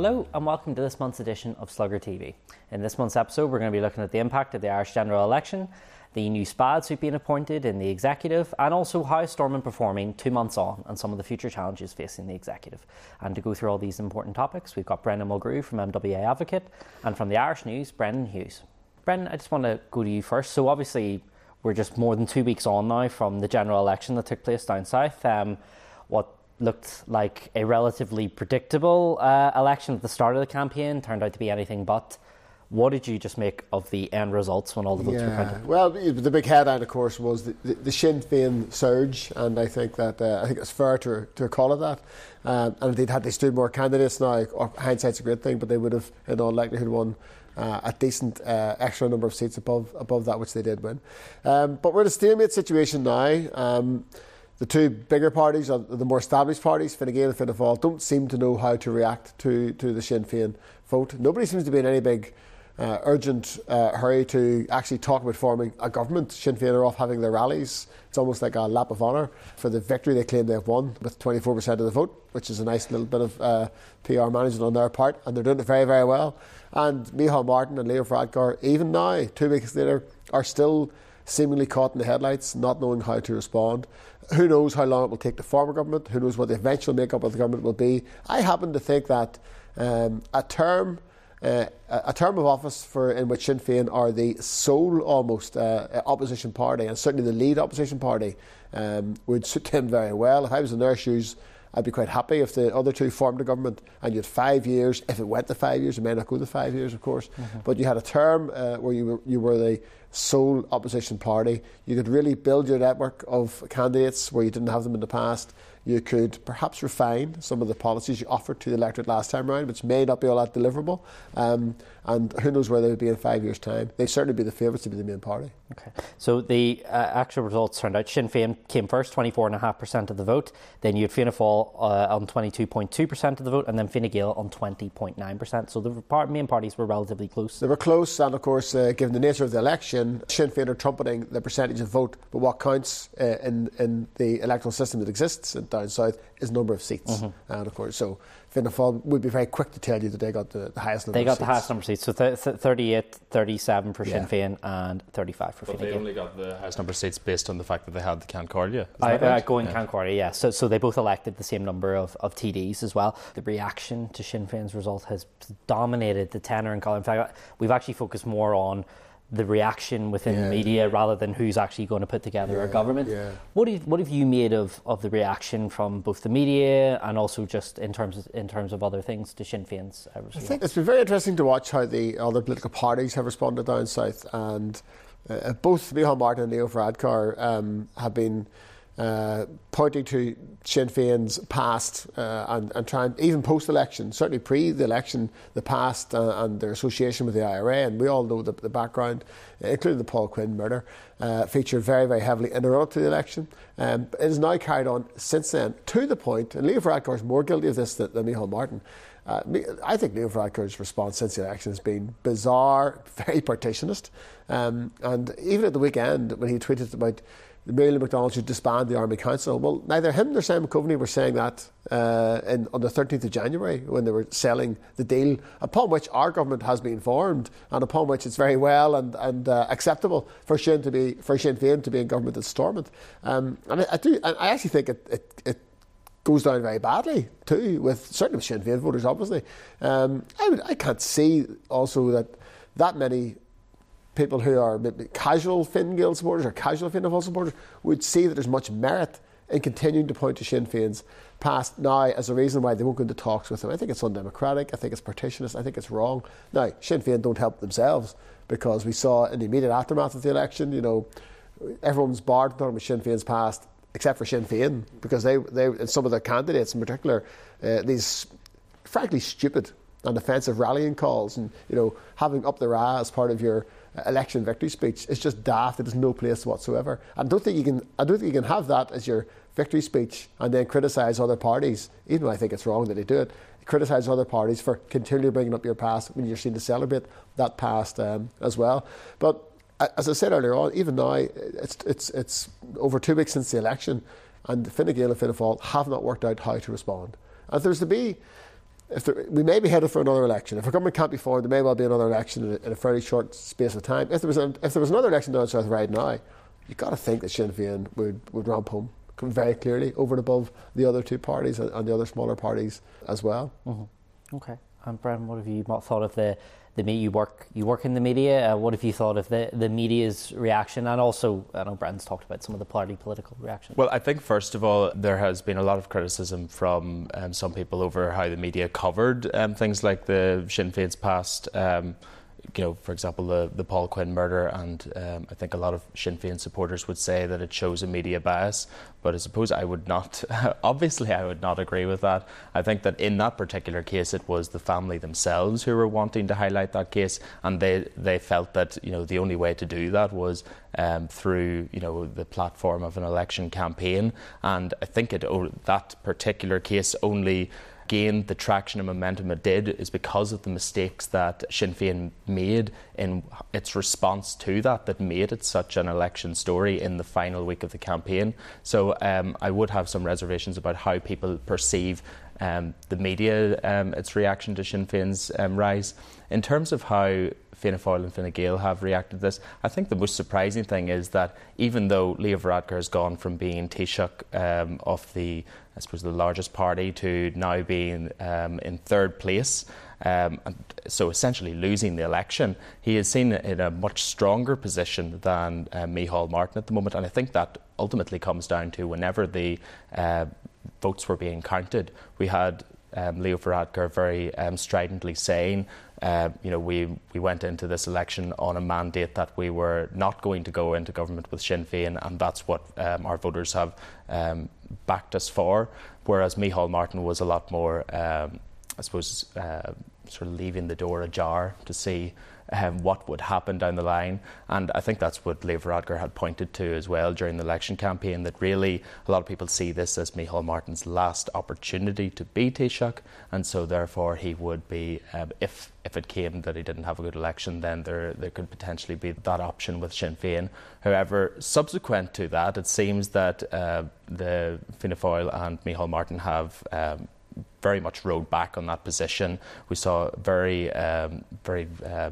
Hello and welcome to this month's edition of Slugger TV. In this month's episode, we're going to be looking at the impact of the Irish general election, the new SPADs who've been appointed in the executive, and also how Stormont performing two months on and some of the future challenges facing the executive. And to go through all these important topics, we've got Brendan Mulgrew from MWA Advocate and from the Irish News, Brendan Hughes. Brendan, I just want to go to you first. So obviously, we're just more than two weeks on now from the general election that took place down south. Um, what looked like a relatively predictable uh, election at the start of the campaign turned out to be anything but. What did you just make of the end results when all the votes yeah. were counted? Well, the big headline, of course, was the, the, the Sinn Féin surge, and I think that uh, I think it's fair to, to call it that. Um, and indeed, had they stood more candidates now, hindsight's a great thing, but they would have, in all likelihood, won uh, a decent uh, extra number of seats above above that which they did win. Um, but we're in a stalemate situation now. Um, the two bigger parties, or the more established parties, Fine Gael and Fianna Fáil, don't seem to know how to react to, to the Sinn Féin vote. Nobody seems to be in any big uh, urgent uh, hurry to actually talk about forming a government. Sinn Féin are off having their rallies. It's almost like a lap of honour for the victory they claim they've won with 24% of the vote, which is a nice little bit of uh, PR management on their part, and they're doing it very, very well. And Micheál Martin and Leo Varadkar, even now, two weeks later, are still seemingly caught in the headlights, not knowing how to respond. Who knows how long it will take to form a government? Who knows what the eventual makeup of the government will be? I happen to think that um, a term uh, a term of office for in which Sinn Féin are the sole almost uh, opposition party and certainly the lead opposition party um, would suit them very well. If I was in their shoes, I'd be quite happy if the other two formed a government and you had five years. If it went to five years, it may not go to five years, of course, mm-hmm. but you had a term uh, where you were, you were the sole opposition party. You could really build your network of candidates where you didn't have them in the past. You could perhaps refine some of the policies you offered to the electorate last time around, which may not be all that deliverable. Um, and who knows where they would be in five years' time. They'd certainly be the favourites to be the main party. Okay. So the uh, actual results turned out Sinn Féin came first, 24.5% of the vote. Then you had Fianna Fáil uh, on 22.2% of the vote, and then Fine Gael on 20.9%. So the main parties were relatively close. They were close, and of course, uh, given the nature of the election, Sinn Féin are trumpeting the percentage of vote, but what counts uh, in, in the electoral system that exists down south is number of seats. Mm-hmm. And of course, so Fianna Fáil would be very quick to tell you that they got the, the highest number They got the highest number of seats. So th- th- 38, 37 for yeah. Sinn Féin and 35 for but Fine they Gael. only got the highest number of seats based on the fact that they had the Ceann Comhairle. I, right? uh, going yeah. Ceann yeah. So, so they both elected the same number of, of TDs as well. The reaction to Sinn Féin's result has dominated the tenor and column. In fact, we've actually focused more on the reaction within yeah. the media rather than who's actually going to put together yeah, a government. Yeah. What have, what have you made of, of the reaction from both the media and also just in terms of, in terms of other things to Sinn Féin's uh, I think it's been very interesting to watch how the other political parties have responded down south, and uh, both Micheál Martin and Leo Varadkar um, have been uh, pointing to Sinn Féin's past uh, and, and trying, even post election, certainly pre the election, the past uh, and their association with the IRA. And we all know the, the background, including the Paul Quinn murder, uh, featured very, very heavily in the run up to the election. Um, it is now carried on since then to the point, and Leo Varadkar is more guilty of this than, than Micheál Martin. Uh, I think Leo Varadkar's response since the election has been bizarre, very partitionist. Um, and even at the weekend, when he tweeted about Mary McDonald should disband the Army Council. Well, neither him nor Simon Coveney were saying that uh, in, on the 13th of January when they were selling the deal upon which our government has been formed and upon which it's very well and, and uh, acceptable for Sinn to be for Sinn Féin to be in government at Stormont. Um, and I, I, do, I actually think it, it, it goes down very badly too, with certainly with Sinn Féin voters, obviously. Um, I, would, I can't see also that that many people who are casual Fine Gael supporters or casual Fianna Fáil supporters would see that there's much merit in continuing to point to Sinn Féin's past now as a reason why they won't go into talks with them. I think it's undemocratic. I think it's partitionist. I think it's wrong. Now, Sinn Féin don't help themselves because we saw in the immediate aftermath of the election, you know, everyone's barred talking about Sinn Féin's past except for Sinn Féin because they, they and some of their candidates in particular, uh, these frankly stupid and offensive rallying calls and, you know, having up their ra as part of your election victory speech is just daft. It has no place whatsoever. I don't think you can. I don't think you can have that as your victory speech and then criticise other parties. Even though I think it's wrong that they do it, criticise other parties for continually bringing up your past when you're seen to celebrate that past um, as well. But as I said earlier on, even now it's it's it's over two weeks since the election, and Fine Gael and Fianna Fáil have not worked out how to respond. And there's to be if there, we may be headed for another election. If a government can't be formed, there may well be another election in a, in a fairly short space of time. If there was, a, if there was another election down south right now, you've got to think that Sinn Féin would, would ramp home very clearly over and above the other two parties and, and the other smaller parties as well. Mm-hmm. Okay. And Brendan, what have you thought of the the media you work you work in the media. Uh, what have you thought of the, the media's reaction, and also I know Brendan's talked about some of the party political reaction. Well, I think first of all there has been a lot of criticism from um, some people over how the media covered um, things like the Sinn Féin's past. Um, you know, for example, the, the Paul Quinn murder, and um, I think a lot of Sinn Féin supporters would say that it shows a media bias. But I suppose I would not, obviously, I would not agree with that. I think that in that particular case, it was the family themselves who were wanting to highlight that case, and they, they felt that you know the only way to do that was um, through you know the platform of an election campaign. And I think it that particular case only gained the traction and momentum it did is because of the mistakes that Sinn Féin made in its response to that, that made it such an election story in the final week of the campaign. So um, I would have some reservations about how people perceive um, the media, um, its reaction to Sinn Féin's um, rise. In terms of how Fianna Fáil and Fine Gael have reacted to this, I think the most surprising thing is that even though Leo Varadkar has gone from being Taoiseach um, of the, I suppose, the largest party to now being um, in third place, um, so essentially losing the election, he is seen in a much stronger position than uh, Micheál Martin at the moment. And I think that ultimately comes down to whenever the uh, votes were being counted, we had um, Leo Varadkar very um, stridently saying, uh, you know, we, we went into this election on a mandate that we were not going to go into government with Sinn Féin, and that's what um, our voters have um, backed us for. Whereas Micheál Martin was a lot more, um, I suppose, uh, sort of leaving the door ajar to see um, what would happen down the line. And I think that's what Leo Varadkar had pointed to as well during the election campaign that really a lot of people see this as Micheál Martin's last opportunity to be Taoiseach. And so, therefore, he would be, um, if, if it came that he didn't have a good election, then there, there could potentially be that option with Sinn Féin. However, subsequent to that, it seems that uh, the Fianna Fáil and Micheál Martin have. Um, very much rode back on that position. We saw very, um, very uh,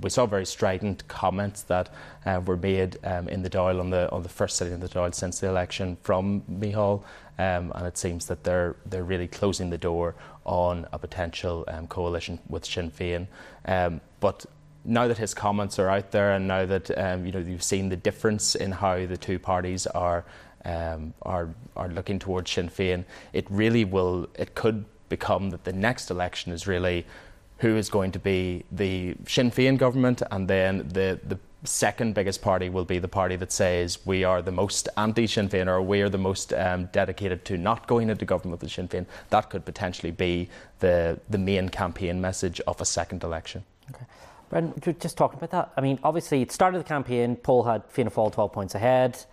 we saw very strident comments that uh, were made um, in the Dáil on the on the first sitting of the Dáil since the election from Micheál, um, and it seems that they're they're really closing the door on a potential um, coalition with Sinn Féin. Um, but now that his comments are out there, and now that um, you know you've seen the difference in how the two parties are um, are are looking towards Sinn Féin, it really will it could become that the next election is really who is going to be the Sinn Féin government, and then the, the second biggest party will be the party that says we are the most anti Sinn Féin or we are the most um, dedicated to not going into government with Sinn Féin. That could potentially be the, the main campaign message of a second election. Okay. Brendan, just talking about that, I mean, obviously, at the start of the campaign, Paul had Fianna Fáil 12 points ahead,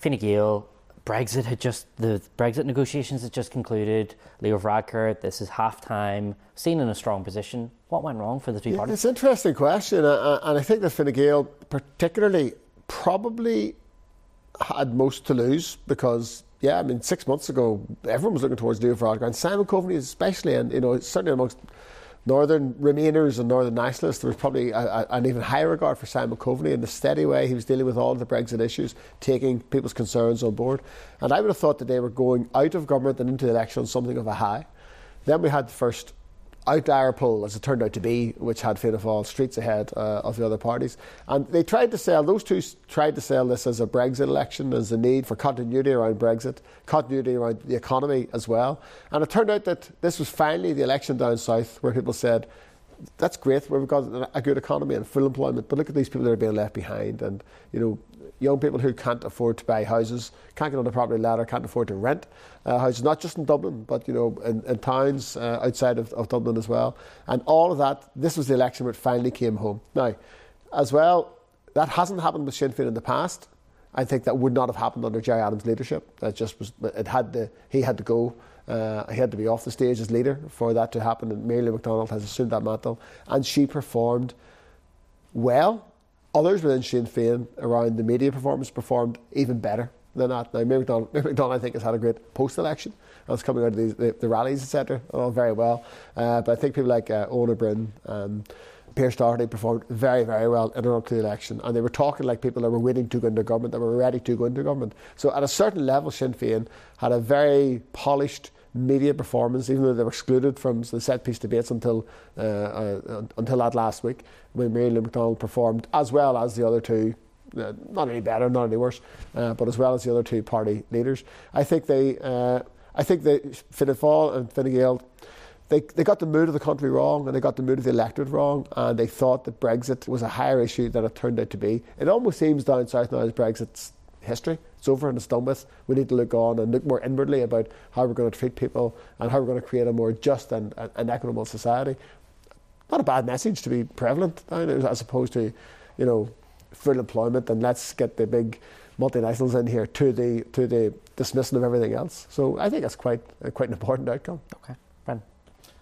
Fine Gael Brexit had just the Brexit negotiations had just concluded. Leo Varadkar, this is half time, seen in a strong position. What went wrong for the two yeah, parties? It's an interesting question, and I think that Fine Gael particularly probably had most to lose because yeah, I mean six months ago everyone was looking towards Leo Varadkar and Simon Coveney especially, and you know certainly amongst Northern Remainers and Northern Nationalists, there was probably a, a, an even higher regard for Simon Coveney in the steady way he was dealing with all the Brexit issues, taking people's concerns on board. And I would have thought that they were going out of government and into the election on something of a high. Then we had the first outlier poll, as it turned out to be, which had Fianna Fáil streets ahead uh, of the other parties. And they tried to sell, those two tried to sell this as a Brexit election, as a need for continuity around Brexit, continuity around the economy as well. And it turned out that this was finally the election down south where people said, that's great, we've got a good economy and full employment, but look at these people that are being left behind. And, you know, young people who can't afford to buy houses, can't get on the property ladder, can't afford to rent uh, houses, not just in Dublin, but you know, in, in towns uh, outside of, of, Dublin as well. And all of that, this was the election where it finally came home. Now, as well, that hasn't happened with Sinn Féin in the past. I think that would not have happened under Gerry Adams' leadership. That just was, it had to, he had to go. Uh, he had to be off the stage as leader for that to happen, and Mary Lou McDonald has assumed that mantle, and she performed well others within Sinn Féin around the media performance performed even better than that. Now, Mary McDonald, Mary McDonald I think, has had a great post-election. That's coming out of these, the, the rallies, etc. all very well. Uh, but I think people like uh, Ó Broin, um, Pearse Doherty performed very, very well in and up to the election. And they were talking like people that were waiting to go into government, that were ready to go into government. So at a certain level, Sinn Féin had a very polished media performance, even though they were excluded from the set piece debates until uh, uh, until that last week, when Mary Lou McDonald performed as well as the other two uh, not any better, not any worse, uh, but as well as the other two party leaders. I think they, uh, I think they, Fianna Fáil and Fine Gael, they, they got the mood of the country wrong and they got the mood of the electorate wrong and they thought that Brexit was a higher issue than it turned out to be. It almost seems down south now as Brexit's history. It's over and it's done with. We need to look on and look more inwardly about how we're going to treat people and how we're going to create a more just and, and equitable society. Not a bad message to be prevalent as opposed to, you know, full employment and let's get the big multinationals in here to the to the dismissal of everything else. So I think that's quite uh, quite an important outcome. Okay.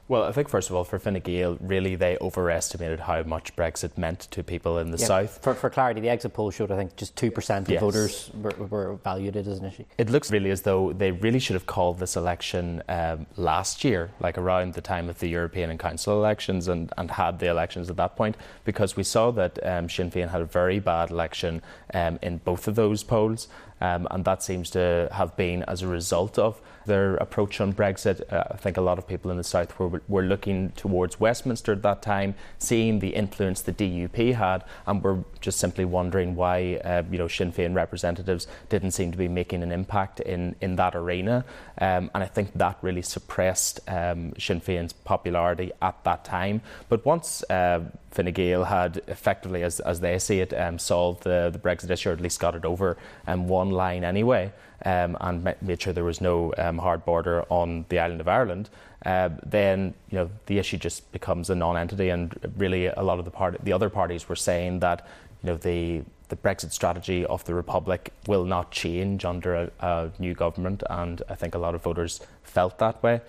Well, I think first of all, for Fine Gael, really they overestimated how much Brexit meant to people in the yeah, south. For, for clarity, the exit poll showed I think just two percent of yes. voters were, were, valued it as an issue. It looks really as though they really should have called this election um, last year, like around the time of the European and Council elections, and, and had the elections at that point, because we saw that um, Sinn Féin had a very bad election um, in both of those polls. Um, and that seems to have been as a result of their approach on Brexit. Uh, I think a lot of people in the south were, were looking towards Westminster at that time, seeing the influence the DUP had, and were just simply wondering why uh, you know Sinn Féin representatives didn't seem to be making an impact in, in that arena. Um, and I think that really suppressed um, Sinn Féin's popularity at that time. But once uh, Fine Gael had effectively, as, as they see it, um, solved the, the Brexit issue, or at least got it over um, one line anyway, um, and made sure there was no um, hard border on the island of Ireland, uh, then you know the issue just becomes a non-entity, and really a lot of the part the other parties were saying that you know the the Brexit strategy of the Republic will not change under a, a new government, and I think a lot of voters felt that way.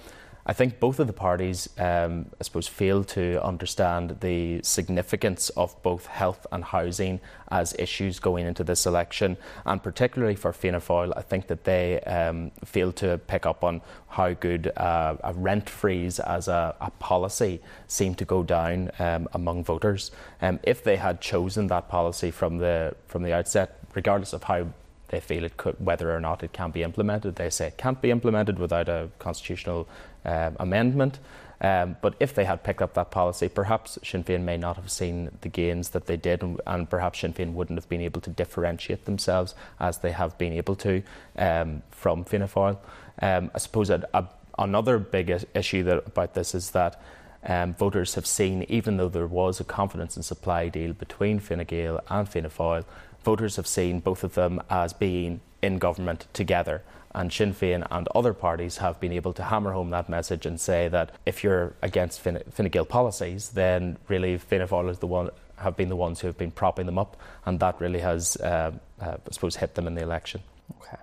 I think both of the parties, um, I suppose, failed to understand the significance of both health and housing as issues going into this election, and particularly for Fianna Fáil, I think that they um, failed to pick up on how good uh, a rent freeze as a, a, policy seemed to go down um, among voters. Um, if they had chosen that policy from the from the outset, regardless of how they feel it could, whether or not it can be implemented. They say it can't be implemented without a constitutional uh, amendment. Um, but if they had picked up that policy, perhaps Sinn Féin may not have seen the gains that they did, and, and perhaps Sinn Féin wouldn't have been able to differentiate themselves as they have been able to um, from Fianna Fáil. Um, I suppose a, a, another big issue that, about this is that um, voters have seen, even though there was a confidence and supply deal between Fine Gael and Fianna Fáil, voters have seen both of them as being in government together. And Sinn Féin and other parties have been able to hammer home that message and say that if you're against Fine, Fine Gael policies, then really Fianna Fáil is the one have been the ones who have been propping them up, and that really has, uh, uh, I suppose, hit them in the election. Okay.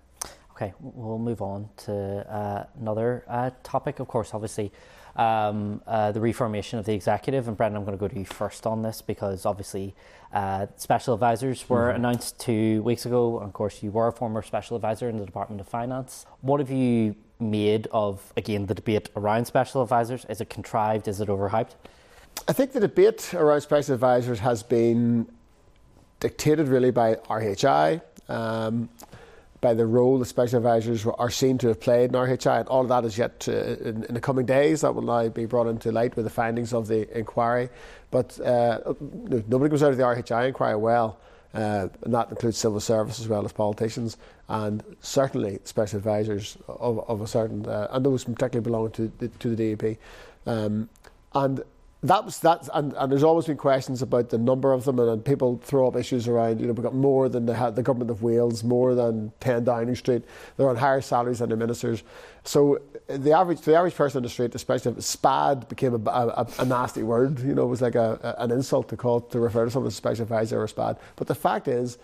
Okay, we'll move on to uh, another uh, topic. Of course, obviously, um, uh, the reformation of the executive. And Brendan, I'm going to go to you first on this because obviously uh, special advisors were mm-hmm. announced two weeks ago. And of course, you were a former special advisor in the Department of Finance. What have you made of, again, the debate around special advisors? Is it contrived? Is it overhyped? I think the debate around special advisors has been dictated really by RHI. Um, by the role the special advisors are seen to have played in RHI, and all of that is yet to, in, in, the coming days that will now be brought into light with the findings of the inquiry. But uh, nobody comes out of the RHI inquiry well, uh, and that includes civil service as well as politicians, and certainly special advisors of, of a certain, uh, and those particularly belonging to the, to the DUP. Um, and that was that, and, and there's always been questions about the number of them, and, and people throw up issues around. You know, we've got more than the, the government of Wales, more than 10 Downing Street. They're on higher salaries than the ministers. So the average, the average person on the street, especially if SPAD became a, a, a nasty word. You know, it was like a, an insult to call to refer to someone as a special advisor or SPAD. But the fact is,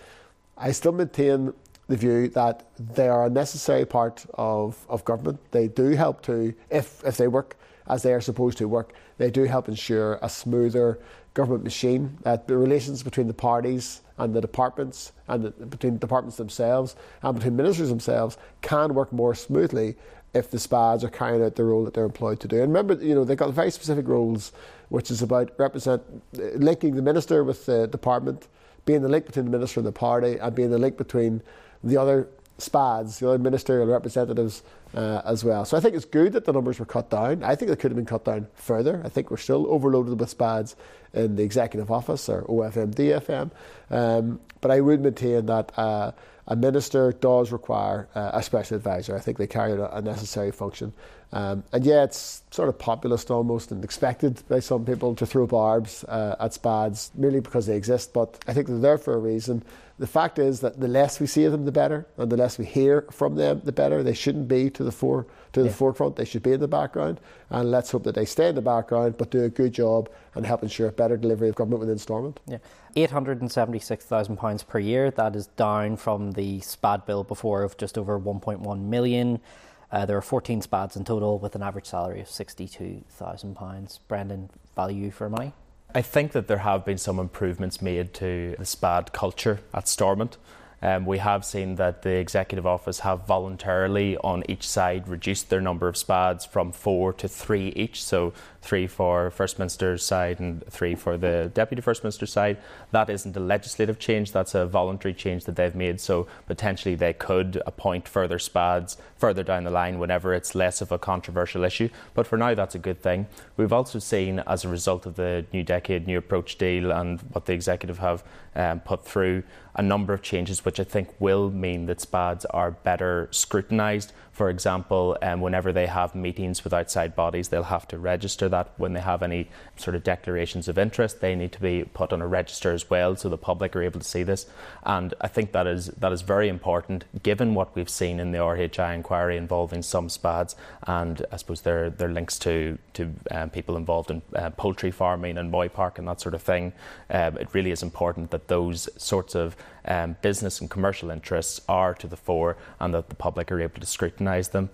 I still maintain the view that they are a necessary part of, of government. They do help to, if if they work as they are supposed to work, they do help ensure a smoother government machine. That the relations between the parties and the departments and the, between departments themselves and between ministers themselves can work more smoothly if the SPADs are carrying out the role that they're employed to do. And remember, you know, they've got very specific roles, which is about represent uh, linking the minister with the department, being the link between the minister and the party, and being the link between the other SPADs, the other ministerial representatives uh, as well. So I think it's good that the numbers were cut down. I think they could have been cut down further. I think we're still overloaded with SPADs in the executive office or OFM, DFM. Um, but I would maintain that uh, a minister does require uh, a special advisor. I think they carry a necessary function. Um, and yeah, it's sort of populist almost and expected by some people to throw barbs uh, at SPADs merely because they exist, but I think they're there for a reason. The fact is that the less we see of them, the better, and the less we hear from them, the better. They shouldn't be to the fore, to the forefront. They should be in the background, and let's hope that they stay in the background, but do a good job and help ensure better delivery of government within Stormont. Yeah, eight hundred and seventy-six thousand pounds per year. That is down from the SPAD bill before of just over one point one million. Uh, there are 14 SPADs in total with an average salary of £62,000. Brendan, value for money? I think that there have been some improvements made to the SPAD culture at Stormont. Um, we have seen that the executive office have voluntarily on each side reduced their number of SPADs from four to three each. So three for First Minister's side and three for the Deputy First Minister's side. That isn't a legislative change, that's a voluntary change that they've made. So potentially they could appoint further SPADs further down the line whenever it's less of a controversial issue. But for now, that's a good thing. We've also seen, as a result of the New Decade, New Approach deal and what the executive have um, put through, a number of changes which I think will mean that SPADs are better scrutinised for example, um, whenever they have meetings with outside bodies, they'll have to register that. When they have any sort of declarations of interest, they need to be put on a register as well, so the public are able to see this. And I think that is that is very important, given what we've seen in the RHI inquiry involving some SPADs, and I suppose their their links to to um, people involved in uh, poultry farming and Moy Park and that sort of thing. Um, it really is important that those sorts of um, business and commercial interests are to the fore and that the public are able to scrutinise them.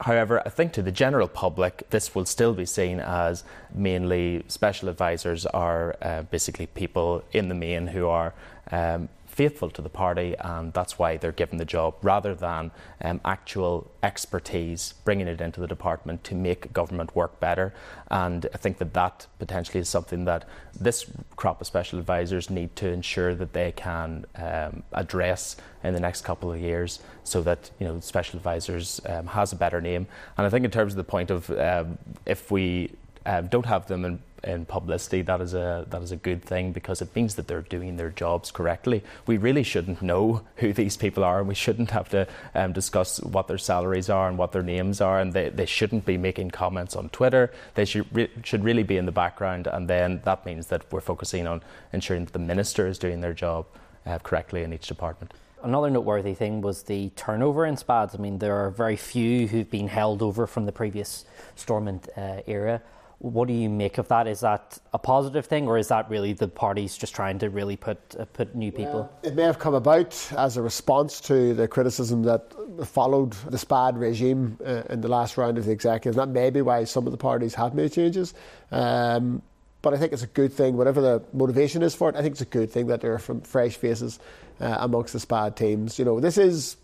However, I think to the general public, this will still be seen as mainly special advisors are uh, basically people in the main who are um, faithful to the party, and that's why they're given the job rather than um, actual expertise, bringing it into the department to make government work better. And I think that that potentially is something that this crop of special advisors need to ensure that they can um, address in the next couple of years, so that you know special advisors um, has a better name. And I think in terms of the point of um, if we um, don't have them in in publicity, that is a that is a good thing because it means that they're doing their jobs correctly. We really shouldn't know who these people are, and we shouldn't have to um, discuss what their salaries are and what their names are, and they, they shouldn't be making comments on Twitter. They should re- should really be in the background, and then that means that we're focusing on ensuring that the minister is doing their job uh, correctly in each department. Another noteworthy thing was the turnover in SPADs. I mean, there are very few who've been held over from the previous Stormont uh, era. What do you make of that? Is that a positive thing, or is that really the parties just trying to really put uh, put new people? Well, it may have come about as a response to the criticism that followed the SPAD regime uh, in the last round of the executive. That may be why some of the parties have made changes. Um, but I think it's a good thing, whatever the motivation is for it. I think it's a good thing that there are fresh faces uh, amongst the SPAD teams. You know, this is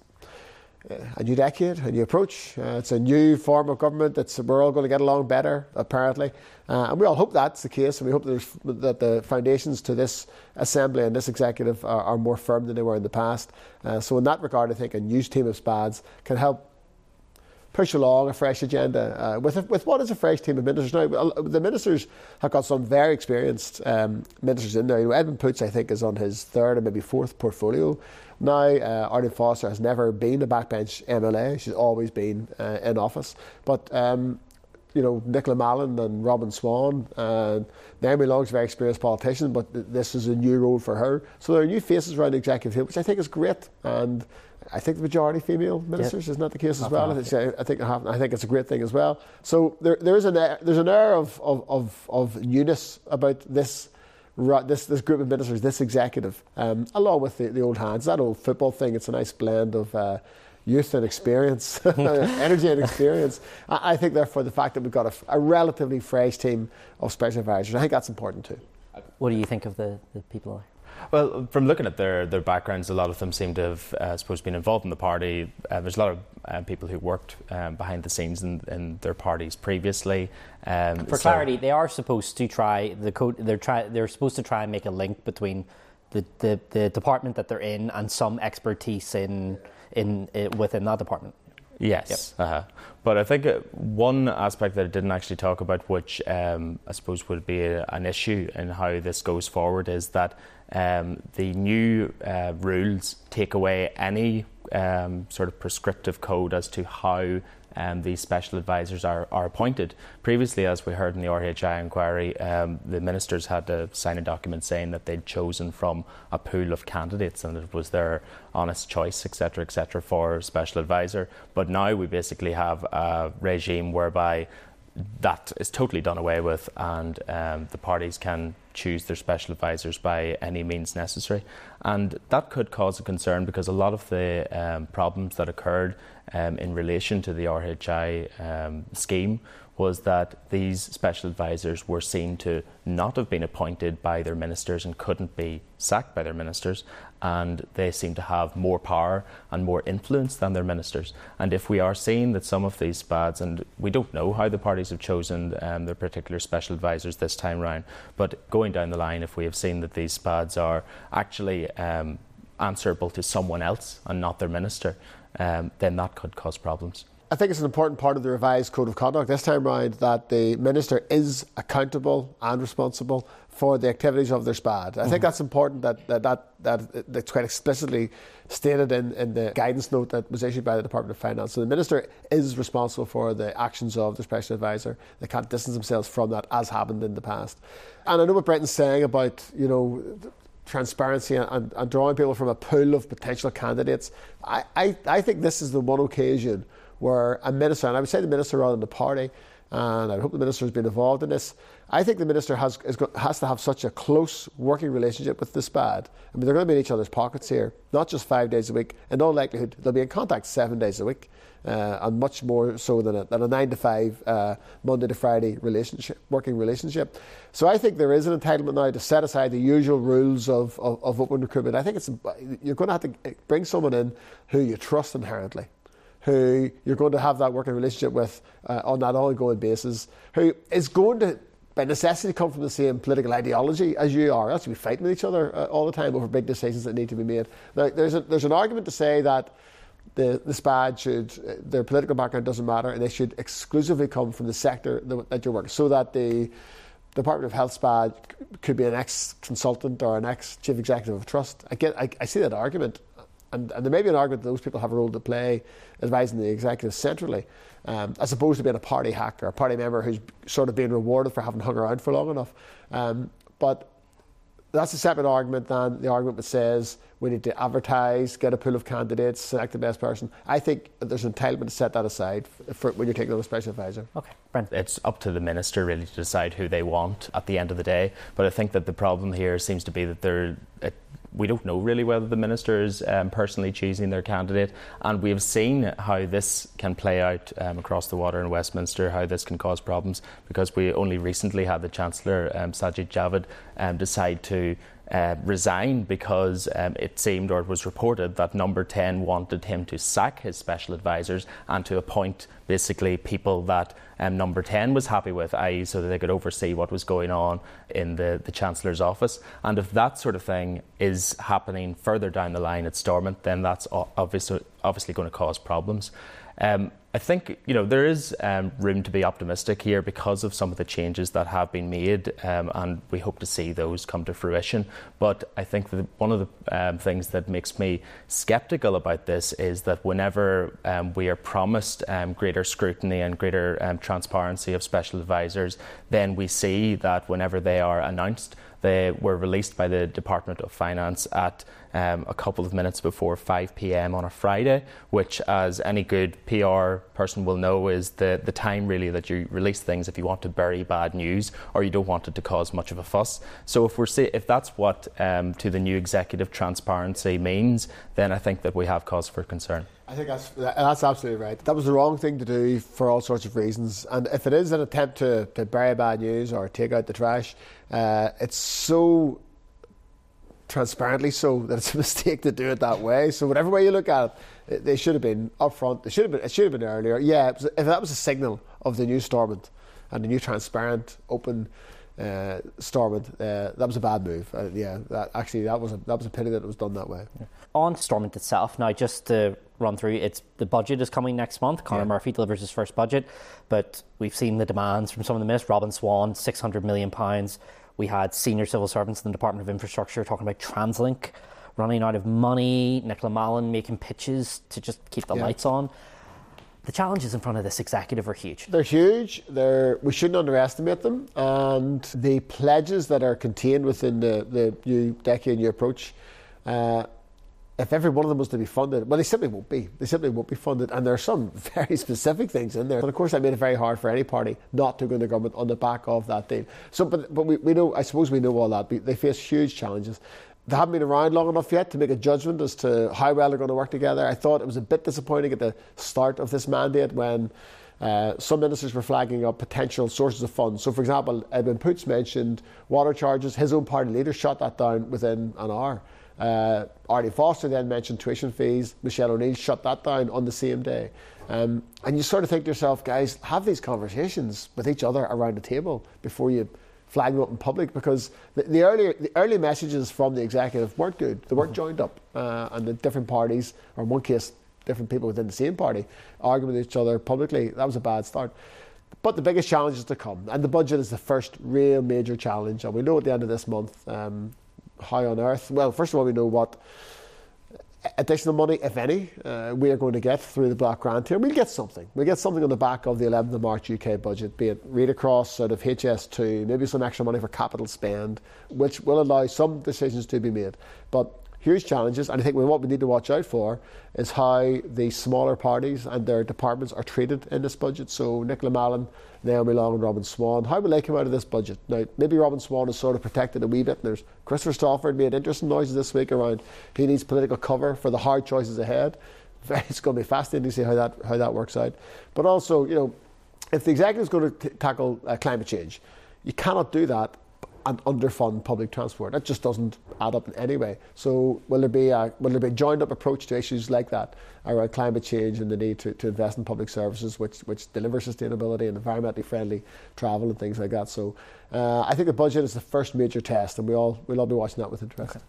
a new decade, a new approach. Uh, it's a new form of government. That's we're all going to get along better, apparently, uh, and we all hope that's the case. And we hope that the foundations to this assembly and this executive are, are more firm than they were in the past. Uh, so, in that regard, I think a new team of SPADs can help push along a fresh agenda uh, with a, with what is a fresh team of ministers. Now, the ministers have got some very experienced um, ministers in there. You know, Edwin Poots, I think, is on his third or maybe fourth portfolio now. Uh, Arlene Foster has never been a backbench MLA; she's always been uh, in office. But um, you know, Nicola Mallon and Robin Swann. And Naomi Long's a very experienced politician, but th- this is a new role for her. So there are new faces around the executive hill, which I think is great. And I think the majority female ministers yep. is not the case as well. I think, I think I think it's a great thing as well. So there, there is an there's an air of, of, of, of newness about this this this group of ministers, this executive, um, along with the, the old hands. That old football thing. It's a nice blend of. Uh, youth and experience, energy and experience. I, I, think, therefore, the fact that we've got a, a relatively fresh team of special advisors, I think that's important too. What do you think of the, the people? Well, from looking at their, their backgrounds, a lot of them seem to have, uh, I suppose, been involved in the party. Uh, there's a lot of uh, people who worked um, behind the scenes in, in, their parties previously. Um, For so clarity, they are supposed to try the code. They're try. They're supposed to try and make a link between the, the, the department that they're in and some expertise in in, in within that department. Yes, yep. uh-huh. but I think uh, one aspect that I didn't actually talk about, which um, I suppose would be a, an issue in how this goes forward, is that um, the new uh, rules take away any um, sort of prescriptive code as to how um, these special advisors are, are appointed. Previously, as we heard in the RHI inquiry, um, the ministers had to sign a document saying that they'd chosen from a pool of candidates and it was their honest choice, etc., etc., for special advisor. But now we basically have a regime whereby that is totally done away with, and um, the parties can choose their special advisors by any means necessary. And that could cause a concern because a lot of the um, problems that occurred um, in relation to the RHI um, scheme was that these special advisors were seen to not have been appointed by their ministers and couldn't be sacked by their ministers, and they seem to have more power and more influence than their ministers. And if we are seeing that some of these SPADs, and we don't know how the parties have chosen um, their particular special advisors this time round, but going down the line, if we have seen that these SPADs are actually um, answerable to someone else and not their minister, um, then that could cause problems. I think it's an important part of the revised code of conduct this time round that the minister is accountable and responsible for the activities of their SPAD. I mm-hmm. think that's important that, that, that, that that's quite explicitly stated in, in the guidance note that was issued by the Department of Finance. So the minister is responsible for the actions of the special advisor. They can't distance themselves from that as happened in the past. And I know what Brendan's saying about, you know, transparency and, and, drawing people from a pool of potential candidates. I, I, I think this is the one occasion where a minister, and I would say the minister rather than the party, and I hope the minister has been involved in this. I think the minister has has to have such a close working relationship with the SPAD. I mean, they're going to be in each other's pockets here, not just five days a week. In all likelihood, they'll be in contact seven days a week, uh, and much more so than a, than a nine to five, uh, Monday to Friday relationship, working relationship. So I think there is an entitlement now to set aside the usual rules of, of, of open recruitment. I think it's you're going to have to bring someone in who you trust inherently who you're going to have that working relationship with uh, on that ongoing basis, who is going to, by necessity, come from the same political ideology as you are. That's be fighting with each other uh, all the time over big decisions that need to be made. Now, there's, a, there's an argument to say that the, the SPAD should, uh, their political background doesn't matter, and they should exclusively come from the sector that you're working, so that the Department of Health SPAD could be an ex consultant or an ex chief executive of trust. I get, I, I see that argument and, and there may be an argument that those people have a role to play advising the executive centrally, um, as opposed to being a party hack or a party member who's sort of being rewarded for having hung around for long enough. Um, but that's a separate argument than the argument that says we need to advertise, get a pool of candidates, select the best person. I think there's an entitlement to set that aside for when you're taking on a special advisor. Okay, Brent. It's up to the minister really to decide who they want at the end of the day. But I think that the problem here seems to be that they're we don't know really whether the minister is um, personally choosing their candidate, and we've seen how this can play out um, across the water in Westminster, how this can cause problems, because we only recently had the Chancellor, um, Sajid Javid, um, decide to uh, resign because um, it seemed or it was reported that number 10 wanted him to sack his special advisors and to appoint basically people that um, number 10 was happy with, i.e., so that they could oversee what was going on in the, the Chancellor's office. And if that sort of thing is happening further down the line at Stormont, then that's obviously, obviously going to cause problems. Um, I think you know there is um, room to be optimistic here because of some of the changes that have been made, um, and we hope to see those come to fruition. But I think that one of the um, things that makes me sceptical about this is that whenever um, we are promised um, greater scrutiny and greater um, transparency of special advisors, then we see that whenever they are announced, they were released by the Department of Finance at um, a couple of minutes before 5 pm on a Friday, which, as any good PR person will know, is the, the time really that you release things if you want to bury bad news or you don't want it to cause much of a fuss. So, if, we're if that's what um, to the new executive transparency means, then I think that we have cause for concern. I think that's that's absolutely right. That was the wrong thing to do for all sorts of reasons. And if it is an attempt to, to bury bad news or take out the trash, uh, it's so transparently so that it's a mistake to do it that way. So whatever way you look at it, they should have been upfront. They should have been. It should have been earlier. Yeah, was, if that was a signal of the new Stormont and the new transparent, open uh, Stormont, uh, that was a bad move. Uh, yeah, that, actually that was a, that was a pity that it was done that way. On Stormont itself, now just to run through, it's the budget is coming next month. Conor yeah. Murphy delivers his first budget, but we've seen the demands from some of the ministers. Robin Swann, six hundred million pounds. We had senior civil servants in the Department of Infrastructure talking about TransLink running out of money, Nicola Mallon making pitches to just keep the yeah. lights on. The challenges in front of this executive are huge. They're huge. They're, we shouldn't underestimate them. And the pledges that are contained within the, the new decade new approach, uh, if every one of them was to be funded, well, they simply won't be. They simply won't be funded. And there are some very specific things in there. And of course, I made it very hard for any party not to go into government on the back of that deal. So, but, but we, we know, I suppose we know all that. They face huge challenges. They haven't been around long enough yet to make a judgment as to how well they're going to work together. I thought it was a bit disappointing at the start of this mandate when uh, some ministers were flagging up potential sources of funds. So, for example, Edwin Poots mentioned water charges. His own party leader shut that down within an hour. Uh, Arlene Foster then mentioned tuition fees. Michelle O'Neill shut that down on the same day. Um, and you sort of think to yourself, guys, have these conversations with each other around the table before you flag them up in public because the, the, earlier, the early messages from the executive weren't good. They weren't joined up. Uh, and the different parties, or in one case, different people within the same party, arguing with each other publicly. That was a bad start. But the biggest challenge is to come, and the budget is the first real major challenge. And we know at the end of this month um, how on earth? Well, first of all, we know what additional money, if any, uh, we are going to get through the block grant here. We'll get something. We'll get something on the back of the 11th of March UK budget, be it read across sort of HS2, maybe some extra money for capital spend, which will allow some decisions to be made. But huge challenges, and I think what we need to watch out for is how the smaller parties and their departments are treated in this budget. So Nicola Mallon Naomi Long and Robin Swann, how will they come out of this budget? Now, maybe Robin Swann is sort of protected a wee bit. There's Christopher Stalford made interesting noises this week around he needs political cover for the hard choices ahead. It's going to be fascinating to see how that how that works out. But also, you know, if the executive is going to t- tackle uh, climate change, you cannot do that and underfund public transport. That just doesn't add up in any way. So will there be a will there be a joined up approach to issues like that around climate change and the need to, to invest in public services which which deliver sustainability and environmentally friendly travel and things like that. So uh, I think the budget is the first major test, and we all we'll all be watching that with interest. Okay.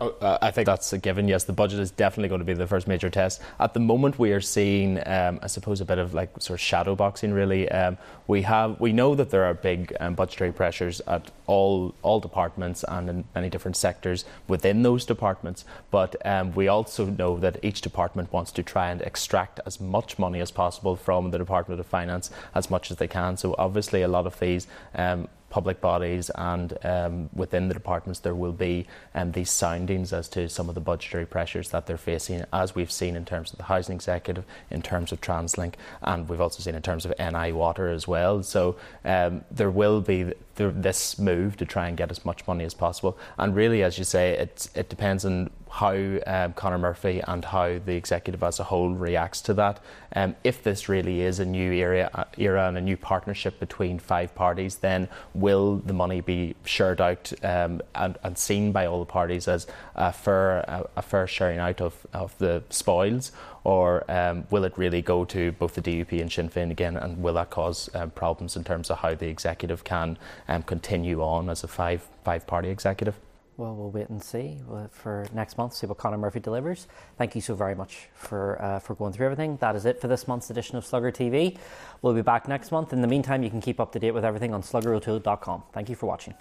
Oh, uh, I think that's a given. Yes, the budget is definitely going to be the first major test. At the moment, we are seeing, um, I suppose, a bit of like sort of shadow boxing. Really, um, we have we know that there are big um, budgetary pressures at all all departments and in many different sectors within those departments. But um, we also know that each department wants to try and extract as much money as possible from the Department of Finance as much as they can. So obviously, a lot of these um, public bodies and um, within the departments there will be um, these soundings as to some of the budgetary pressures that they're facing as we've seen in terms of the housing executive in terms of translink and we've also seen in terms of NI water as well. So um, there will be this move to try and get as much money as possible and really as you say it, it depends on how um, Conor Murphy and how the executive as a whole reacts to that. Um, if this really is a new era, uh, era and a new partnership between five parties, then will the money be shared out um, and, and, seen by all the parties as a fair, a, a fair sharing out of, of the spoils? Or um, will it really go to both the DUP and Sinn Féin again? And will that cause um, problems in terms of how the executive can um, continue on as a five, five party executive? Well, we'll wait and see for next month, see what Conor Murphy delivers. Thank you so very much for, uh, for going through everything. That is it for this month's edition of Slugger TV. We'll be back next month. In the meantime, you can keep up to date with everything on sluggerotoole.com. Thank you for watching.